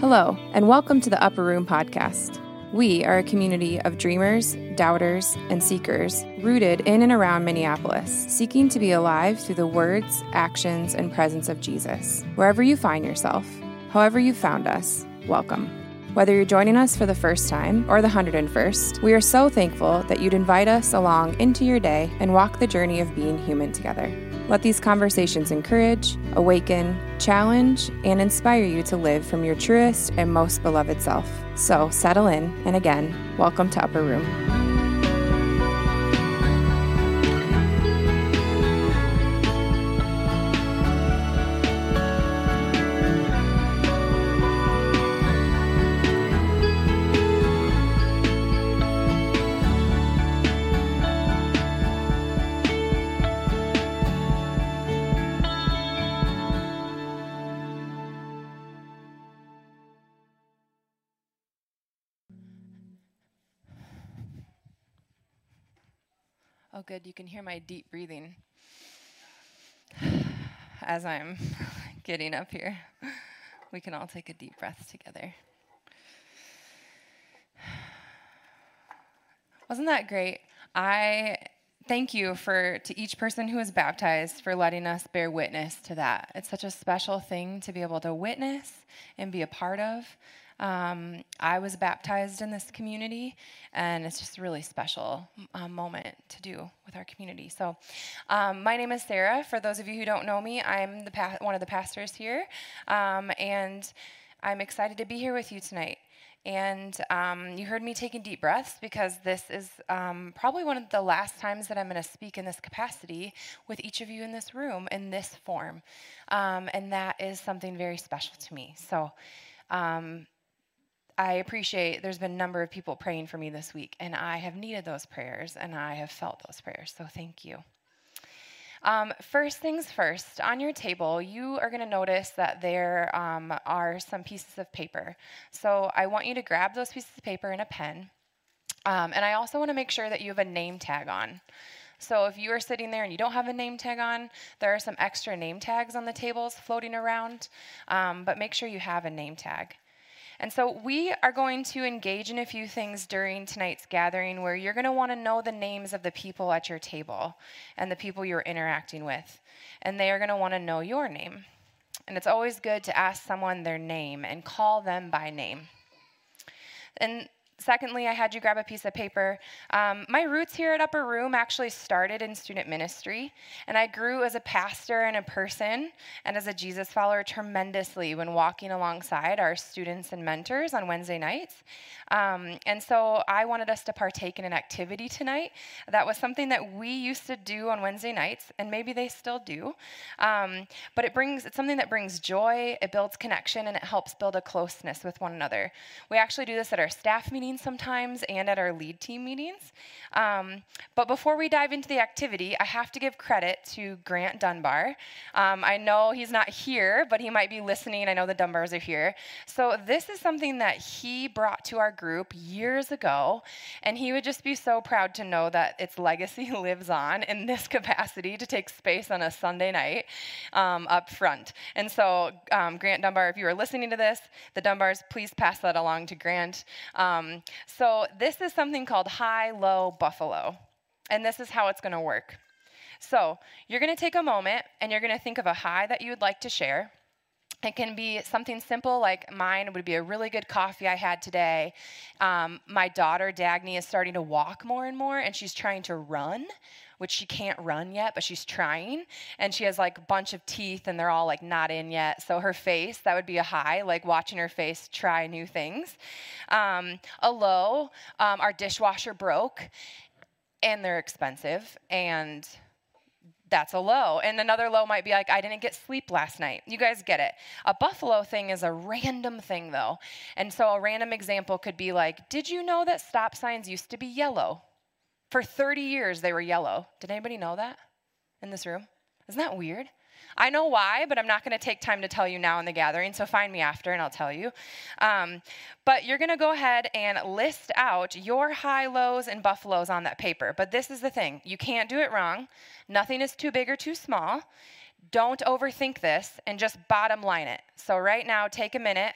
Hello, and welcome to the Upper Room Podcast. We are a community of dreamers, doubters, and seekers rooted in and around Minneapolis, seeking to be alive through the words, actions, and presence of Jesus. Wherever you find yourself, however you found us, welcome. Whether you're joining us for the first time or the 101st, we are so thankful that you'd invite us along into your day and walk the journey of being human together. Let these conversations encourage, awaken, challenge, and inspire you to live from your truest and most beloved self. So settle in, and again, welcome to Upper Room. Can hear my deep breathing as I'm getting up here. We can all take a deep breath together. Wasn't that great? I thank you for to each person who was baptized for letting us bear witness to that. It's such a special thing to be able to witness and be a part of. Um, I was baptized in this community, and it's just a really special um, moment to do with our community. So, um, my name is Sarah. For those of you who don't know me, I'm the pa- one of the pastors here, um, and I'm excited to be here with you tonight. And um, you heard me taking deep breaths because this is um, probably one of the last times that I'm going to speak in this capacity with each of you in this room in this form. Um, and that is something very special to me. So um, I appreciate there's been a number of people praying for me this week, and I have needed those prayers and I have felt those prayers. So thank you. Um, first things first, on your table, you are going to notice that there um, are some pieces of paper. So I want you to grab those pieces of paper and a pen. Um, and I also want to make sure that you have a name tag on. So if you are sitting there and you don't have a name tag on, there are some extra name tags on the tables floating around, um, but make sure you have a name tag. And so we are going to engage in a few things during tonight's gathering where you're going to want to know the names of the people at your table and the people you're interacting with. And they are going to want to know your name. And it's always good to ask someone their name and call them by name. And Secondly, I had you grab a piece of paper. Um, my roots here at Upper Room actually started in student ministry, and I grew as a pastor and a person and as a Jesus follower tremendously when walking alongside our students and mentors on Wednesday nights. Um, and so I wanted us to partake in an activity tonight. That was something that we used to do on Wednesday nights, and maybe they still do. Um, but it brings it's something that brings joy, it builds connection, and it helps build a closeness with one another. We actually do this at our staff meetings meetings sometimes and at our lead team meetings. Um, but before we dive into the activity, I have to give credit to Grant Dunbar. Um, I know he's not here, but he might be listening. I know the Dunbars are here. So this is something that he brought to our group years ago, and he would just be so proud to know that its legacy lives on in this capacity to take space on a Sunday night um, up front. And so, um, Grant Dunbar, if you are listening to this, the Dunbars, please pass that along to Grant. Um, so this is something called high low buffalo. And this is how it's going to work. So you're going to take a moment and you're going to think of a high that you would like to share. It can be something simple like mine would be a really good coffee I had today. Um, my daughter, Dagny, is starting to walk more and more, and she's trying to run, which she can't run yet, but she's trying. And she has like a bunch of teeth and they're all like not in yet. So her face, that would be a high, like watching her face try new things. Um, a low, um, our dishwasher broke and they're expensive. And that's a low. And another low might be like, I didn't get sleep last night. You guys get it. A buffalo thing is a random thing, though. And so a random example could be like, Did you know that stop signs used to be yellow? For 30 years, they were yellow. Did anybody know that in this room? Isn't that weird? I know why, but I'm not going to take time to tell you now in the gathering, so find me after and I'll tell you. Um, but you're going to go ahead and list out your high lows and buffaloes on that paper. But this is the thing you can't do it wrong. Nothing is too big or too small. Don't overthink this and just bottom line it. So, right now, take a minute,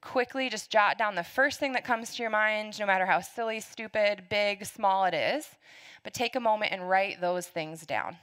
quickly just jot down the first thing that comes to your mind, no matter how silly, stupid, big, small it is. But take a moment and write those things down.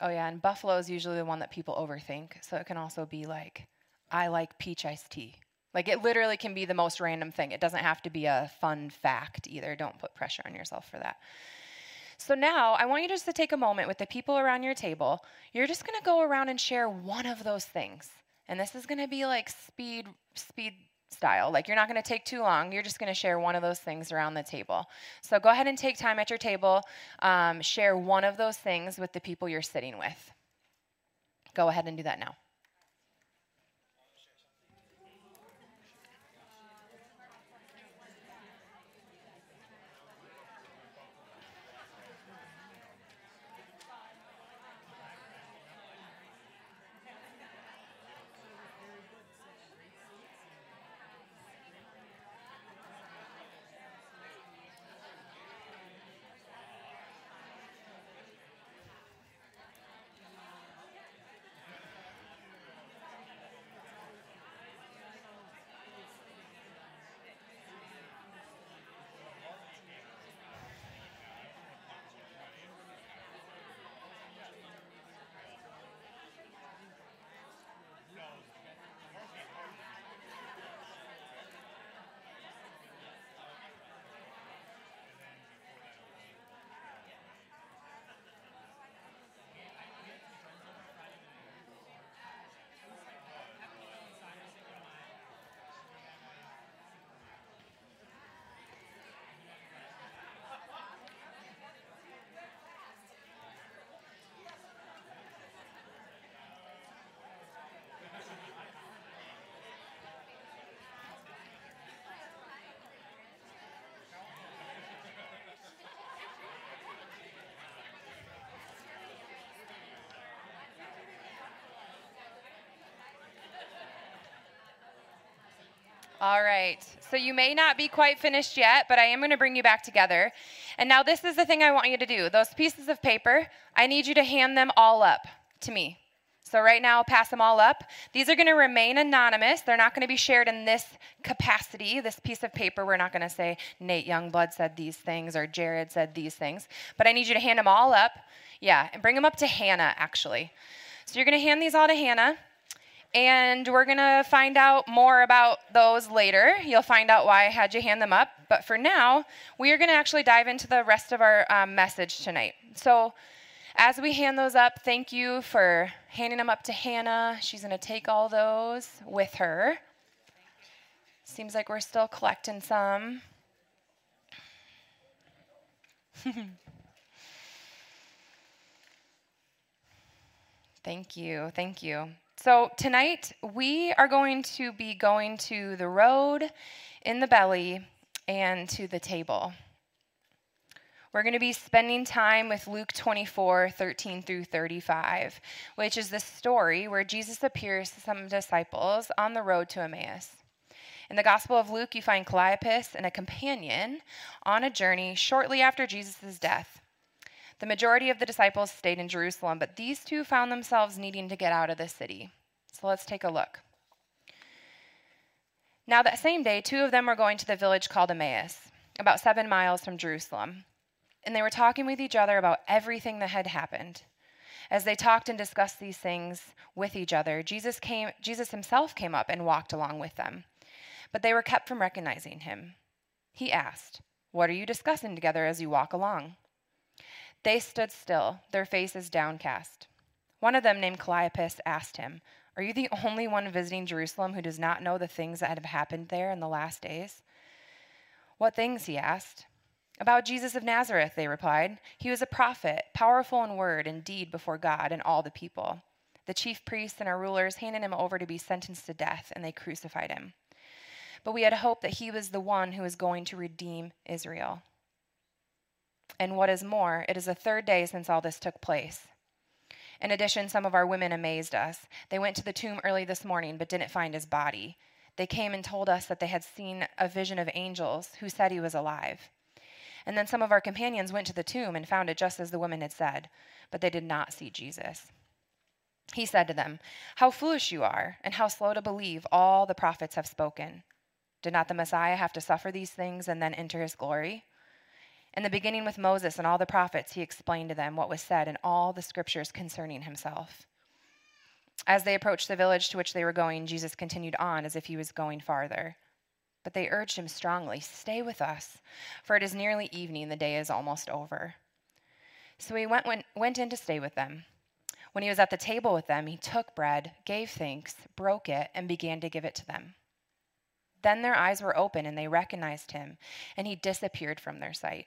Oh, yeah, and buffalo is usually the one that people overthink. So it can also be like, I like peach iced tea. Like it literally can be the most random thing. It doesn't have to be a fun fact either. Don't put pressure on yourself for that. So now I want you just to take a moment with the people around your table. You're just going to go around and share one of those things. And this is going to be like speed speed style. Like you're not going to take too long. You're just going to share one of those things around the table. So go ahead and take time at your table. Um, share one of those things with the people you're sitting with. Go ahead and do that now. All right. So you may not be quite finished yet, but I am going to bring you back together. And now, this is the thing I want you to do. Those pieces of paper, I need you to hand them all up to me. So, right now, I'll pass them all up. These are going to remain anonymous. They're not going to be shared in this capacity, this piece of paper. We're not going to say Nate Youngblood said these things or Jared said these things. But I need you to hand them all up. Yeah, and bring them up to Hannah, actually. So, you're going to hand these all to Hannah. And we're going to find out more about those later. You'll find out why I had you hand them up. But for now, we are going to actually dive into the rest of our um, message tonight. So, as we hand those up, thank you for handing them up to Hannah. She's going to take all those with her. Seems like we're still collecting some. thank you. Thank you. So, tonight we are going to be going to the road, in the belly, and to the table. We're going to be spending time with Luke 24, 13 through 35, which is the story where Jesus appears to some disciples on the road to Emmaus. In the Gospel of Luke, you find Cleopas and a companion on a journey shortly after Jesus' death. The majority of the disciples stayed in Jerusalem, but these two found themselves needing to get out of the city. So let's take a look. Now, that same day, two of them were going to the village called Emmaus, about seven miles from Jerusalem. And they were talking with each other about everything that had happened. As they talked and discussed these things with each other, Jesus, came, Jesus himself came up and walked along with them. But they were kept from recognizing him. He asked, What are you discussing together as you walk along? They stood still, their faces downcast. One of them, named Cleopas, asked him, Are you the only one visiting Jerusalem who does not know the things that have happened there in the last days? What things? he asked. About Jesus of Nazareth, they replied. He was a prophet, powerful in word and deed before God and all the people. The chief priests and our rulers handed him over to be sentenced to death, and they crucified him. But we had hoped that he was the one who was going to redeem Israel. And what is more, it is the third day since all this took place. In addition, some of our women amazed us. They went to the tomb early this morning but didn't find his body. They came and told us that they had seen a vision of angels who said he was alive. And then some of our companions went to the tomb and found it just as the women had said, but they did not see Jesus. He said to them, How foolish you are, and how slow to believe all the prophets have spoken. Did not the Messiah have to suffer these things and then enter his glory? In the beginning with Moses and all the prophets, he explained to them what was said in all the scriptures concerning himself. As they approached the village to which they were going, Jesus continued on as if he was going farther. But they urged him strongly, Stay with us, for it is nearly evening, the day is almost over. So he went, went, went in to stay with them. When he was at the table with them, he took bread, gave thanks, broke it, and began to give it to them. Then their eyes were open and they recognized him, and he disappeared from their sight.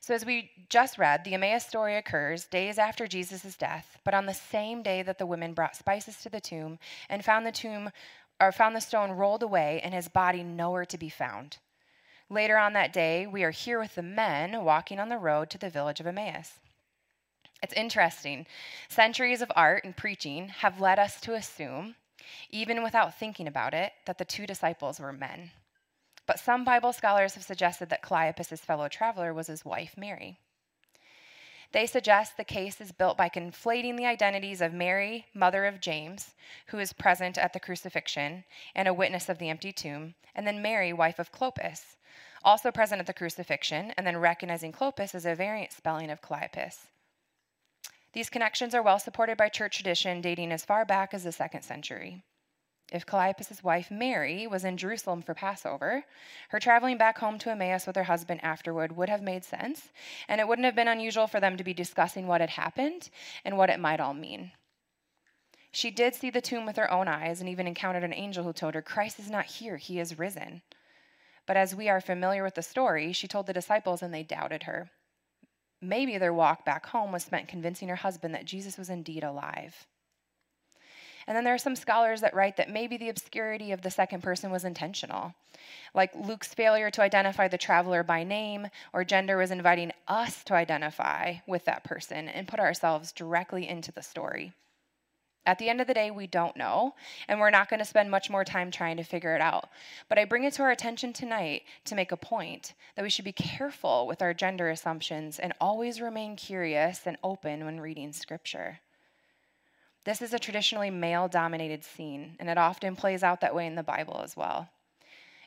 So, as we just read, the Emmaus story occurs days after Jesus' death, but on the same day that the women brought spices to the tomb and found the tomb or found the stone rolled away and his body nowhere to be found. Later on that day, we are here with the men walking on the road to the village of Emmaus. It's interesting. Centuries of art and preaching have led us to assume, even without thinking about it, that the two disciples were men. But some Bible scholars have suggested that Cleopas' fellow traveler was his wife, Mary. They suggest the case is built by conflating the identities of Mary, mother of James, who is present at the crucifixion and a witness of the empty tomb, and then Mary, wife of Clopas, also present at the crucifixion, and then recognizing Clopas as a variant spelling of Cleopas. These connections are well supported by church tradition dating as far back as the second century. If Cleopas' wife Mary was in Jerusalem for Passover, her traveling back home to Emmaus with her husband afterward would have made sense, and it wouldn't have been unusual for them to be discussing what had happened and what it might all mean. She did see the tomb with her own eyes and even encountered an angel who told her, Christ is not here, he is risen. But as we are familiar with the story, she told the disciples and they doubted her. Maybe their walk back home was spent convincing her husband that Jesus was indeed alive. And then there are some scholars that write that maybe the obscurity of the second person was intentional. Like Luke's failure to identify the traveler by name or gender was inviting us to identify with that person and put ourselves directly into the story. At the end of the day, we don't know, and we're not going to spend much more time trying to figure it out. But I bring it to our attention tonight to make a point that we should be careful with our gender assumptions and always remain curious and open when reading scripture. This is a traditionally male dominated scene, and it often plays out that way in the Bible as well.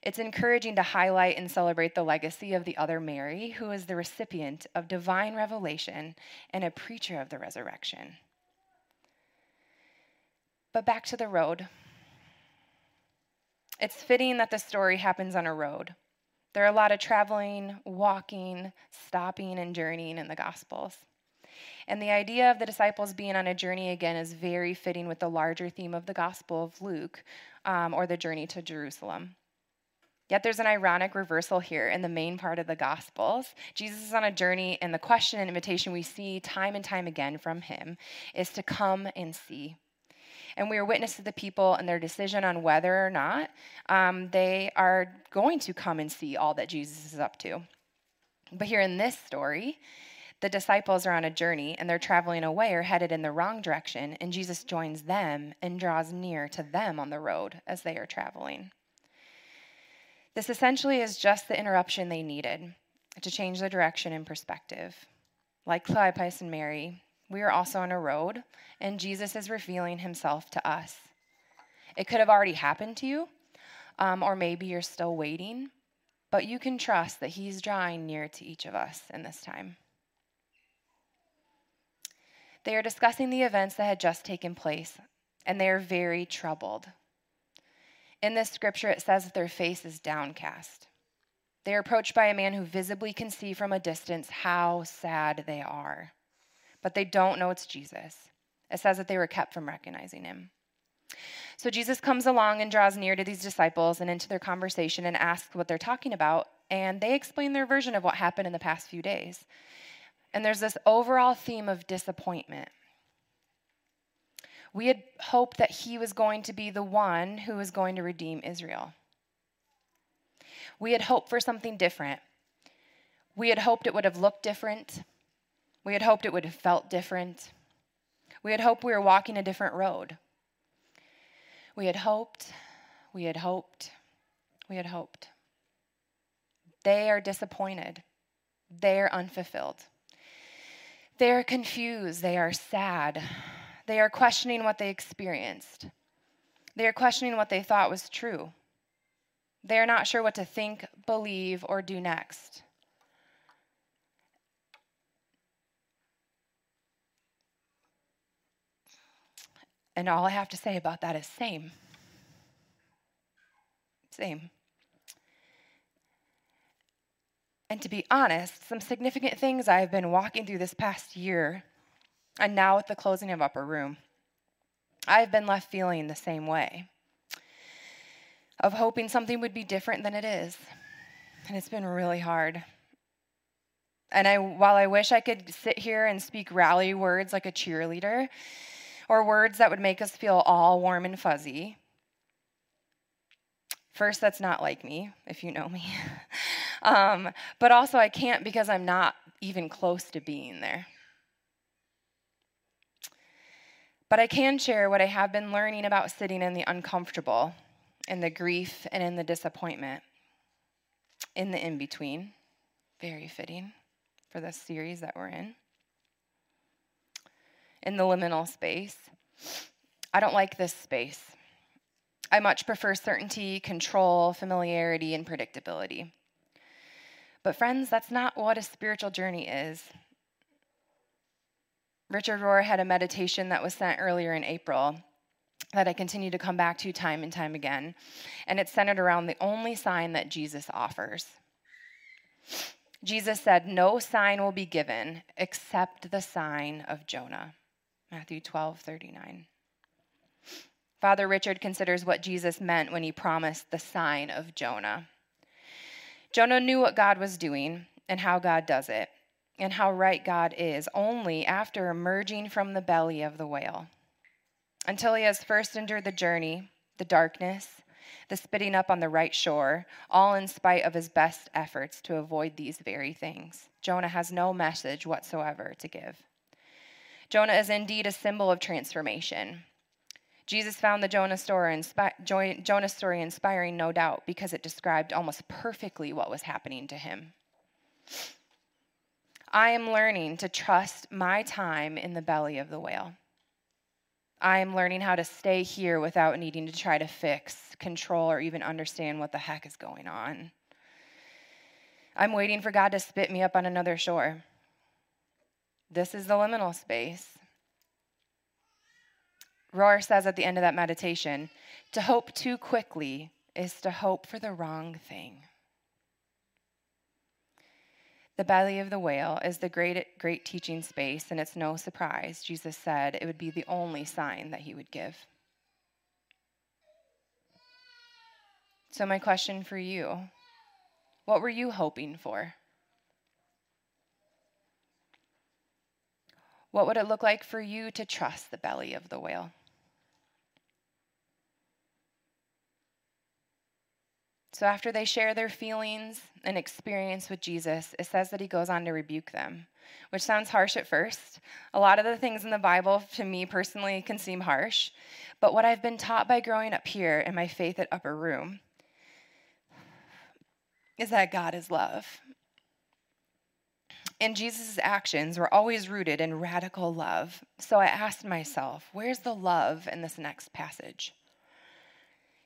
It's encouraging to highlight and celebrate the legacy of the other Mary, who is the recipient of divine revelation and a preacher of the resurrection. But back to the road. It's fitting that the story happens on a road. There are a lot of traveling, walking, stopping, and journeying in the Gospels. And the idea of the disciples being on a journey again is very fitting with the larger theme of the Gospel of Luke, um, or the journey to Jerusalem. Yet there's an ironic reversal here in the main part of the Gospels. Jesus is on a journey, and the question and invitation we see time and time again from him is to come and see. And we are witness to the people and their decision on whether or not um, they are going to come and see all that Jesus is up to. But here in this story, the disciples are on a journey and they're traveling away or headed in the wrong direction, and Jesus joins them and draws near to them on the road as they are traveling. This essentially is just the interruption they needed to change the direction and perspective. Like Cleopas and Mary, we are also on a road, and Jesus is revealing himself to us. It could have already happened to you, um, or maybe you're still waiting, but you can trust that he's drawing near to each of us in this time. They are discussing the events that had just taken place, and they are very troubled. In this scripture, it says that their face is downcast. They are approached by a man who visibly can see from a distance how sad they are, but they don't know it's Jesus. It says that they were kept from recognizing him. So Jesus comes along and draws near to these disciples and into their conversation and asks what they're talking about, and they explain their version of what happened in the past few days. And there's this overall theme of disappointment. We had hoped that he was going to be the one who was going to redeem Israel. We had hoped for something different. We had hoped it would have looked different. We had hoped it would have felt different. We had hoped we were walking a different road. We had hoped, we had hoped, we had hoped. They are disappointed. They are unfulfilled. They are confused. They are sad. They are questioning what they experienced. They are questioning what they thought was true. They are not sure what to think, believe, or do next. And all I have to say about that is same. Same. And to be honest, some significant things I've been walking through this past year, and now with the closing of Upper Room, I've been left feeling the same way of hoping something would be different than it is. And it's been really hard. And I, while I wish I could sit here and speak rally words like a cheerleader, or words that would make us feel all warm and fuzzy, first, that's not like me, if you know me. um, but also, I can't because I'm not even close to being there. But I can share what I have been learning about sitting in the uncomfortable in the grief and in the disappointment, in the in between. Very fitting for the series that we're in. In the liminal space. I don't like this space. I much prefer certainty, control, familiarity, and predictability. But, friends, that's not what a spiritual journey is. Richard Rohr had a meditation that was sent earlier in April that I continue to come back to time and time again. And it's centered around the only sign that Jesus offers. Jesus said, No sign will be given except the sign of Jonah. Matthew 12, 39. Father Richard considers what Jesus meant when he promised the sign of Jonah. Jonah knew what God was doing and how God does it, and how right God is only after emerging from the belly of the whale until he has first endured the journey, the darkness, the spitting up on the right shore, all in spite of his best efforts to avoid these very things. Jonah has no message whatsoever to give. Jonah is indeed a symbol of transformation. Jesus found the Jonah story, inspi- Jonah story inspiring, no doubt, because it described almost perfectly what was happening to him. I am learning to trust my time in the belly of the whale. I'm learning how to stay here without needing to try to fix, control, or even understand what the heck is going on. I'm waiting for God to spit me up on another shore. This is the liminal space. Rohr says at the end of that meditation to hope too quickly is to hope for the wrong thing. The belly of the whale is the great, great teaching space, and it's no surprise. Jesus said it would be the only sign that he would give. So, my question for you what were you hoping for? What would it look like for you to trust the belly of the whale? So, after they share their feelings and experience with Jesus, it says that he goes on to rebuke them, which sounds harsh at first. A lot of the things in the Bible, to me personally, can seem harsh. But what I've been taught by growing up here in my faith at Upper Room is that God is love. And Jesus' actions were always rooted in radical love. So I asked myself, where's the love in this next passage?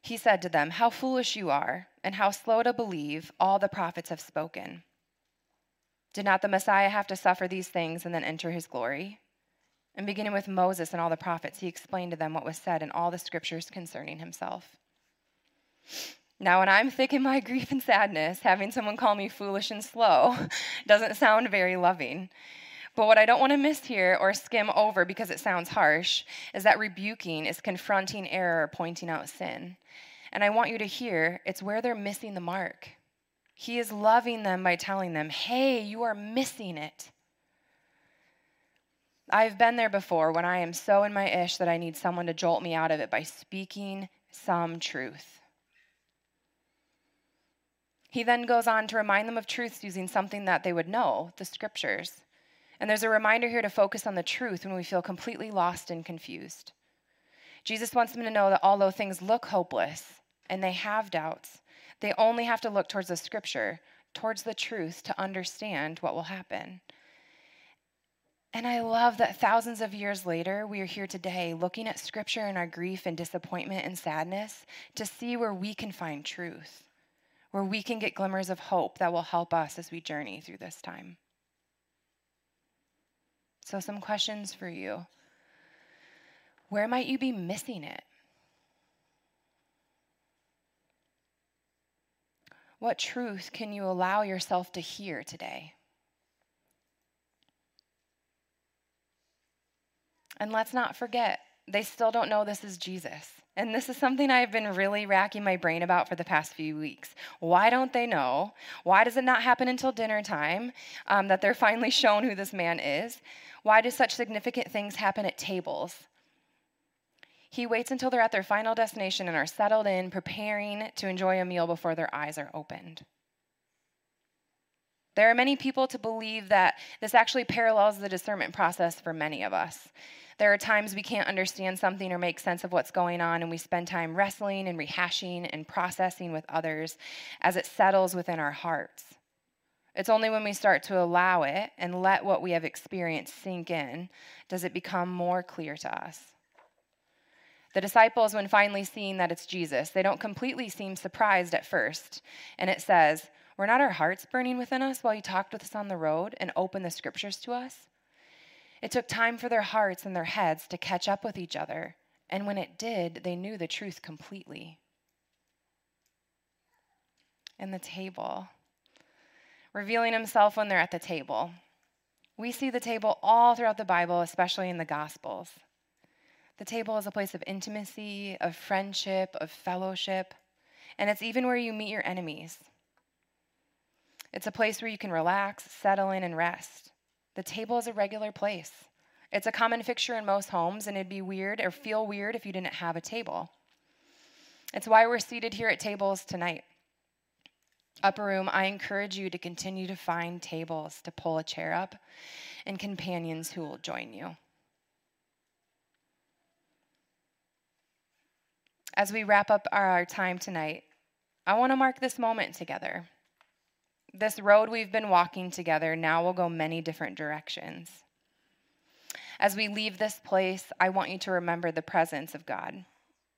He said to them, How foolish you are, and how slow to believe all the prophets have spoken. Did not the Messiah have to suffer these things and then enter his glory? And beginning with Moses and all the prophets, he explained to them what was said in all the scriptures concerning himself. Now, when I'm thick in my grief and sadness, having someone call me foolish and slow doesn't sound very loving. But what I don't want to miss here or skim over because it sounds harsh is that rebuking is confronting error or pointing out sin. And I want you to hear it's where they're missing the mark. He is loving them by telling them, hey, you are missing it. I've been there before when I am so in my ish that I need someone to jolt me out of it by speaking some truth. He then goes on to remind them of truths using something that they would know, the scriptures. And there's a reminder here to focus on the truth when we feel completely lost and confused. Jesus wants them to know that although things look hopeless and they have doubts, they only have to look towards the scripture, towards the truth to understand what will happen. And I love that thousands of years later, we are here today looking at scripture in our grief and disappointment and sadness to see where we can find truth, where we can get glimmers of hope that will help us as we journey through this time. So, some questions for you. Where might you be missing it? What truth can you allow yourself to hear today? And let's not forget, they still don't know this is Jesus. And this is something I've been really racking my brain about for the past few weeks. Why don't they know? Why does it not happen until dinner time um, that they're finally shown who this man is? Why do such significant things happen at tables? He waits until they're at their final destination and are settled in, preparing to enjoy a meal before their eyes are opened. There are many people to believe that this actually parallels the discernment process for many of us. There are times we can't understand something or make sense of what's going on, and we spend time wrestling and rehashing and processing with others as it settles within our hearts. It's only when we start to allow it and let what we have experienced sink in does it become more clear to us. The disciples, when finally seeing that it's Jesus, they don't completely seem surprised at first. And it says, Were not our hearts burning within us while you talked with us on the road and opened the scriptures to us? It took time for their hearts and their heads to catch up with each other, and when it did, they knew the truth completely. And the table, revealing himself when they're at the table. We see the table all throughout the Bible, especially in the Gospels. The table is a place of intimacy, of friendship, of fellowship, and it's even where you meet your enemies. It's a place where you can relax, settle in, and rest. The table is a regular place. It's a common fixture in most homes, and it'd be weird or feel weird if you didn't have a table. It's why we're seated here at tables tonight. Upper room, I encourage you to continue to find tables to pull a chair up and companions who will join you. As we wrap up our time tonight, I want to mark this moment together. This road we've been walking together now will go many different directions. As we leave this place, I want you to remember the presence of God,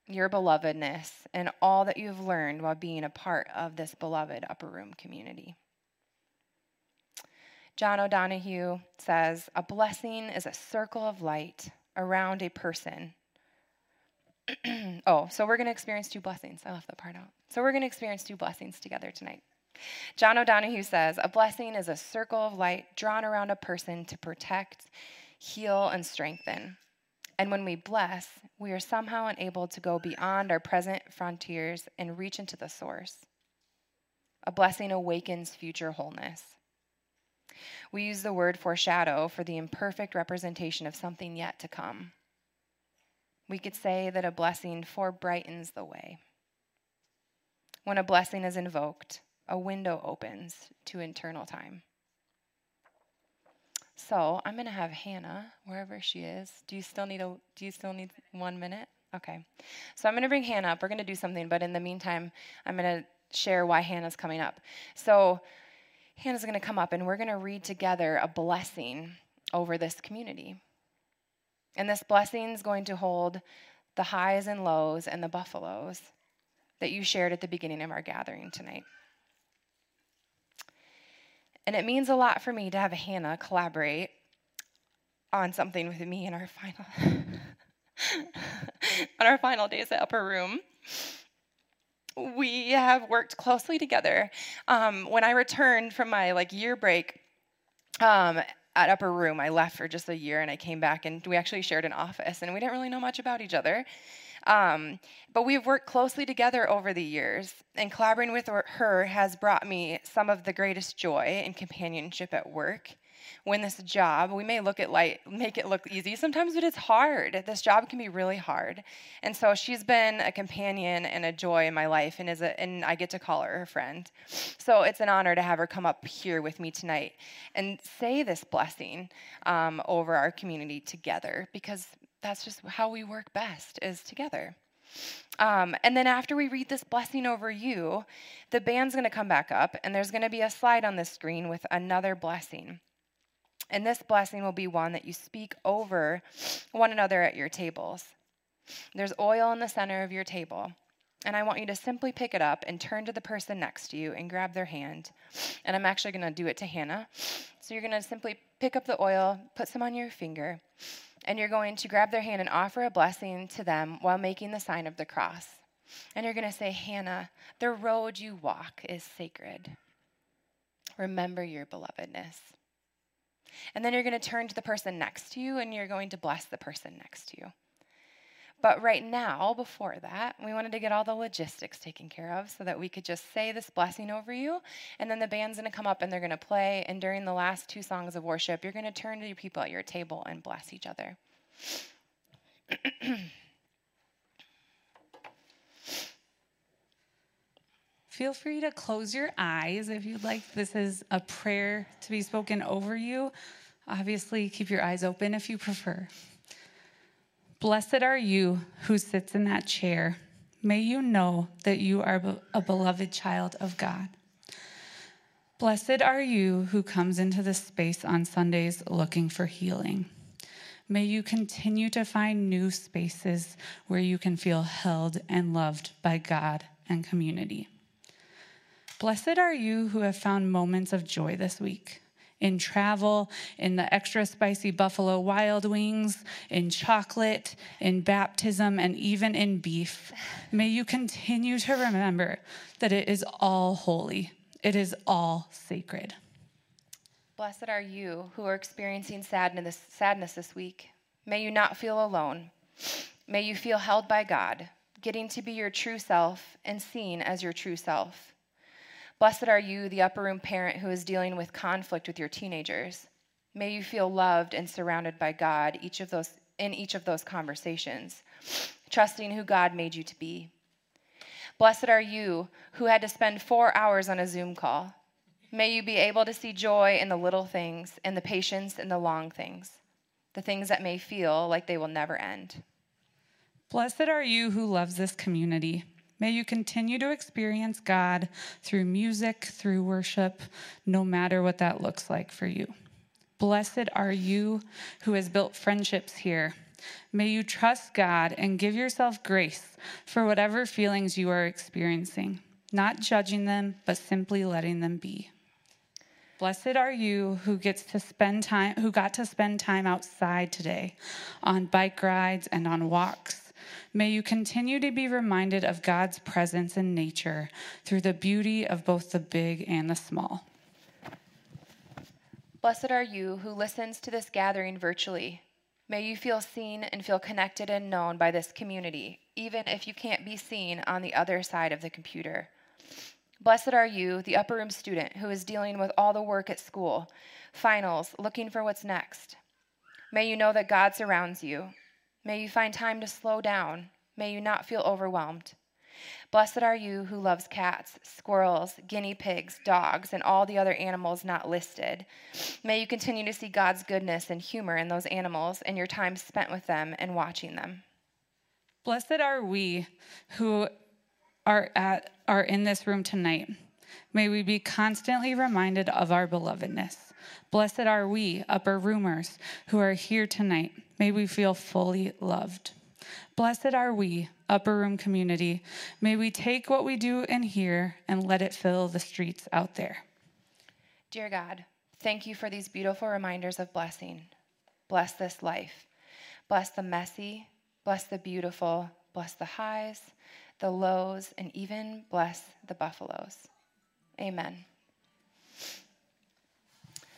your belovedness, and all that you've learned while being a part of this beloved upper room community. John O'Donohue says, A blessing is a circle of light around a person. oh, so we're going to experience two blessings. I left that part out. So we're going to experience two blessings together tonight. John O'Donohue says a blessing is a circle of light drawn around a person to protect, heal, and strengthen. And when we bless, we are somehow enabled to go beyond our present frontiers and reach into the source. A blessing awakens future wholeness. We use the word foreshadow for the imperfect representation of something yet to come. We could say that a blessing forebrightens the way. When a blessing is invoked, a window opens to eternal time. So I'm going to have Hannah, wherever she is. Do you still need a? Do you still need one minute? Okay. So I'm going to bring Hannah up. We're going to do something, but in the meantime, I'm going to share why Hannah's coming up. So Hannah's going to come up, and we're going to read together a blessing over this community. And this blessing is going to hold the highs and lows and the buffaloes that you shared at the beginning of our gathering tonight. And it means a lot for me to have Hannah collaborate on something with me in our final on our final days at Upper Room. we have worked closely together. Um, when I returned from my like year break, um, at Upper Room, I left for just a year and I came back and we actually shared an office and we didn't really know much about each other. Um, but we've worked closely together over the years, and collaborating with her has brought me some of the greatest joy and companionship at work When this job. We may look at light, make it look easy sometimes, but it's hard. This job can be really hard. And so she's been a companion and a joy in my life, and is a, and I get to call her a friend. So it's an honor to have her come up here with me tonight and say this blessing um, over our community together, because that's just how we work best is together. Um, and then after we read this blessing over you, the band's going to come back up, and there's going to be a slide on the screen with another blessing. And this blessing will be one that you speak over one another at your tables. There's oil in the center of your table. And I want you to simply pick it up and turn to the person next to you and grab their hand. And I'm actually going to do it to Hannah. So you're going to simply pick up the oil, put some on your finger, and you're going to grab their hand and offer a blessing to them while making the sign of the cross. And you're going to say, Hannah, the road you walk is sacred. Remember your belovedness. And then you're going to turn to the person next to you and you're going to bless the person next to you. But right now, before that, we wanted to get all the logistics taken care of so that we could just say this blessing over you. And then the band's going to come up and they're going to play. And during the last two songs of worship, you're going to turn to your people at your table and bless each other. Feel free to close your eyes if you'd like. This is a prayer to be spoken over you. Obviously, keep your eyes open if you prefer. Blessed are you who sits in that chair. May you know that you are a beloved child of God. Blessed are you who comes into this space on Sundays looking for healing. May you continue to find new spaces where you can feel held and loved by God and community. Blessed are you who have found moments of joy this week in travel, in the extra spicy buffalo wild wings, in chocolate, in baptism, and even in beef. May you continue to remember that it is all holy, it is all sacred. Blessed are you who are experiencing sadness, sadness this week. May you not feel alone. May you feel held by God, getting to be your true self and seen as your true self. Blessed are you, the upper room parent who is dealing with conflict with your teenagers. May you feel loved and surrounded by God each of those, in each of those conversations, trusting who God made you to be. Blessed are you who had to spend four hours on a Zoom call. May you be able to see joy in the little things and the patience in the long things, the things that may feel like they will never end. Blessed are you who loves this community May you continue to experience God through music, through worship, no matter what that looks like for you. Blessed are you who has built friendships here. May you trust God and give yourself grace for whatever feelings you are experiencing, not judging them, but simply letting them be. Blessed are you who gets to spend time who got to spend time outside today on bike rides and on walks May you continue to be reminded of God's presence in nature through the beauty of both the big and the small. Blessed are you who listens to this gathering virtually. May you feel seen and feel connected and known by this community, even if you can't be seen on the other side of the computer. Blessed are you, the upper room student who is dealing with all the work at school, finals, looking for what's next. May you know that God surrounds you May you find time to slow down. May you not feel overwhelmed. Blessed are you who loves cats, squirrels, guinea pigs, dogs, and all the other animals not listed. May you continue to see God's goodness and humor in those animals and your time spent with them and watching them. Blessed are we who are at are in this room tonight. May we be constantly reminded of our belovedness. Blessed are we, upper roomers, who are here tonight. May we feel fully loved. Blessed are we, upper room community. May we take what we do in here and let it fill the streets out there. Dear God, thank you for these beautiful reminders of blessing. Bless this life. Bless the messy, bless the beautiful, bless the highs, the lows, and even bless the buffaloes. Amen.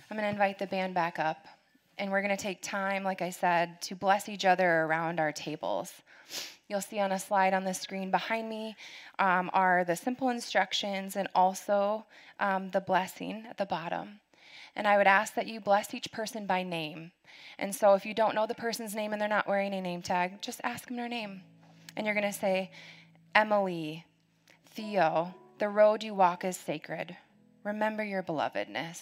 I'm going to invite the band back up, and we're going to take time, like I said, to bless each other around our tables. You'll see on a slide on the screen behind me um, are the simple instructions and also um, the blessing at the bottom. And I would ask that you bless each person by name. And so if you don't know the person's name and they're not wearing a name tag, just ask them their name. And you're going to say, Emily, Theo, the road you walk is sacred. Remember your belovedness.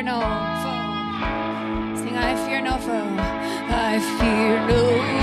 In life and death.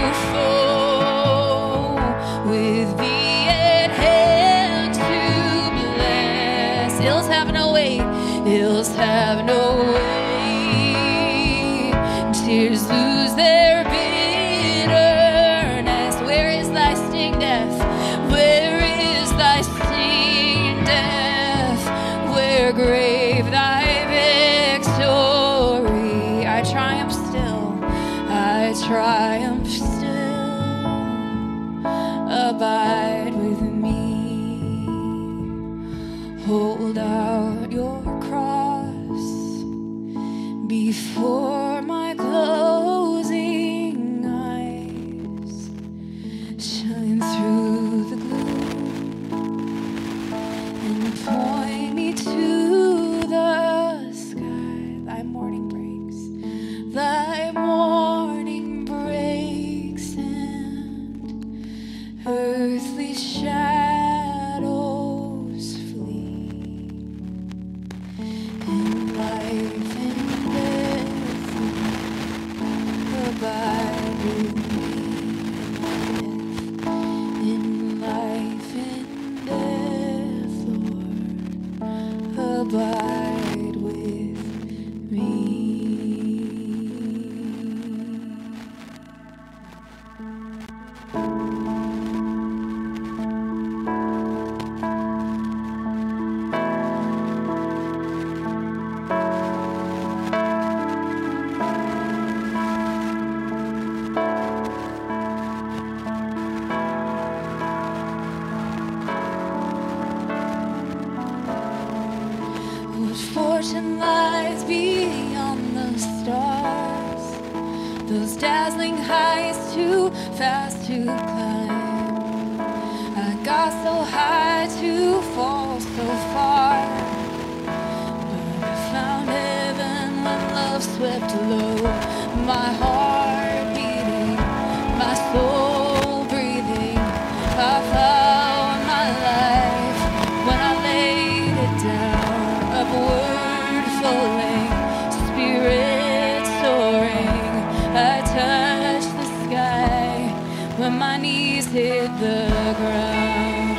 my knees hit the ground.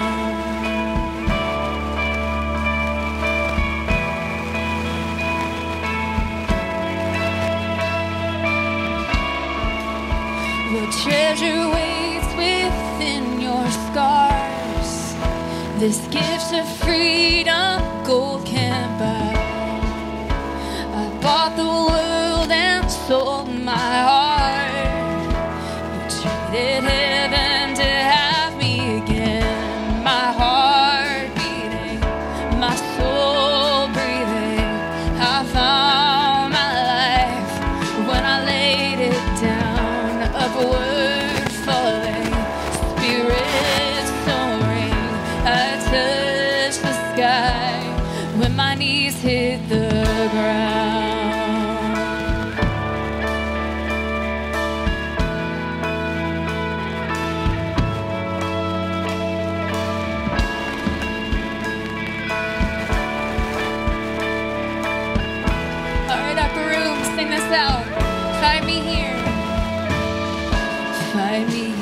The treasure waits within your scars? This gift of freedom gold can't buy. I bought the world and sold my heart.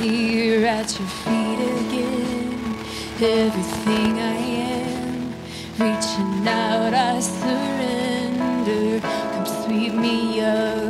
here at your feet again. Everything I am, reaching out, I surrender. Come sweep me up.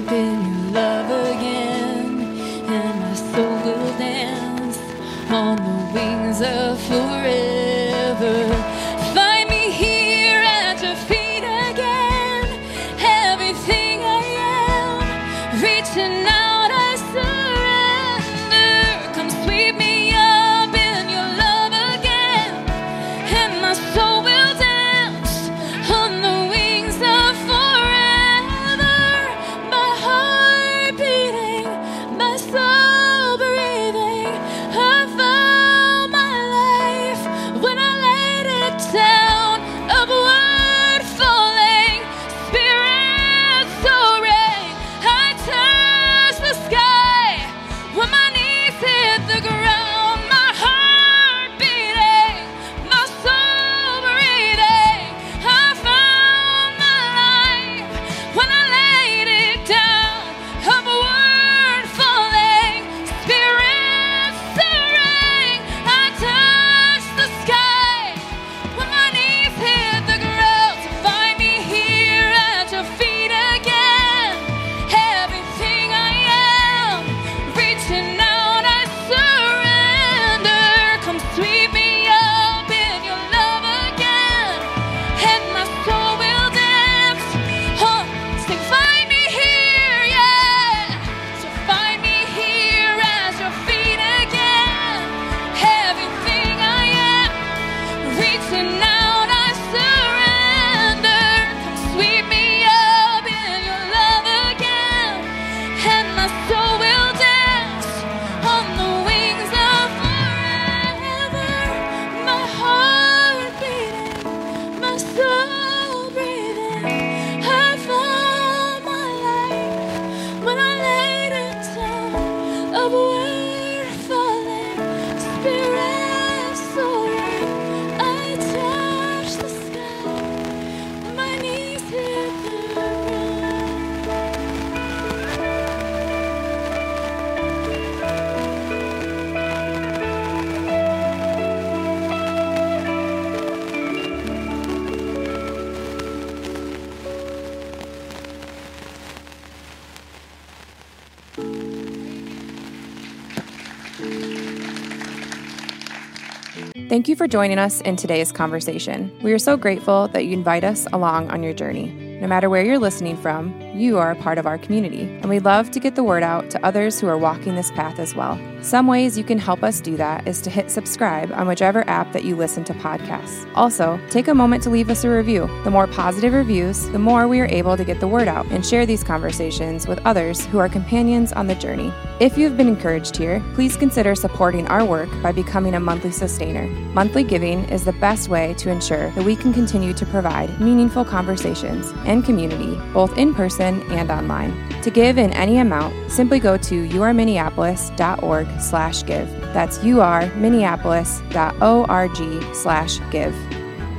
Thank you for joining us in today's conversation. We are so grateful that you invite us along on your journey. No matter where you're listening from, you are a part of our community, and we'd love to get the word out to others who are walking this path as well. Some ways you can help us do that is to hit subscribe on whichever app that you listen to podcasts. Also, take a moment to leave us a review. The more positive reviews, the more we are able to get the word out and share these conversations with others who are companions on the journey. If you have been encouraged here, please consider supporting our work by becoming a monthly sustainer. Monthly giving is the best way to ensure that we can continue to provide meaningful conversations and community, both in person and online. To give in any amount, simply go to urminneapolis.org slash give. That's urminneapolis.org slash give.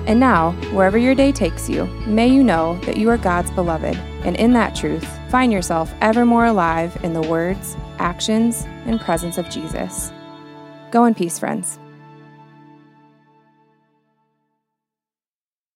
And now, wherever your day takes you, may you know that you are God's beloved, and in that truth, find yourself ever more alive in the words, actions, and presence of Jesus. Go in peace, friends.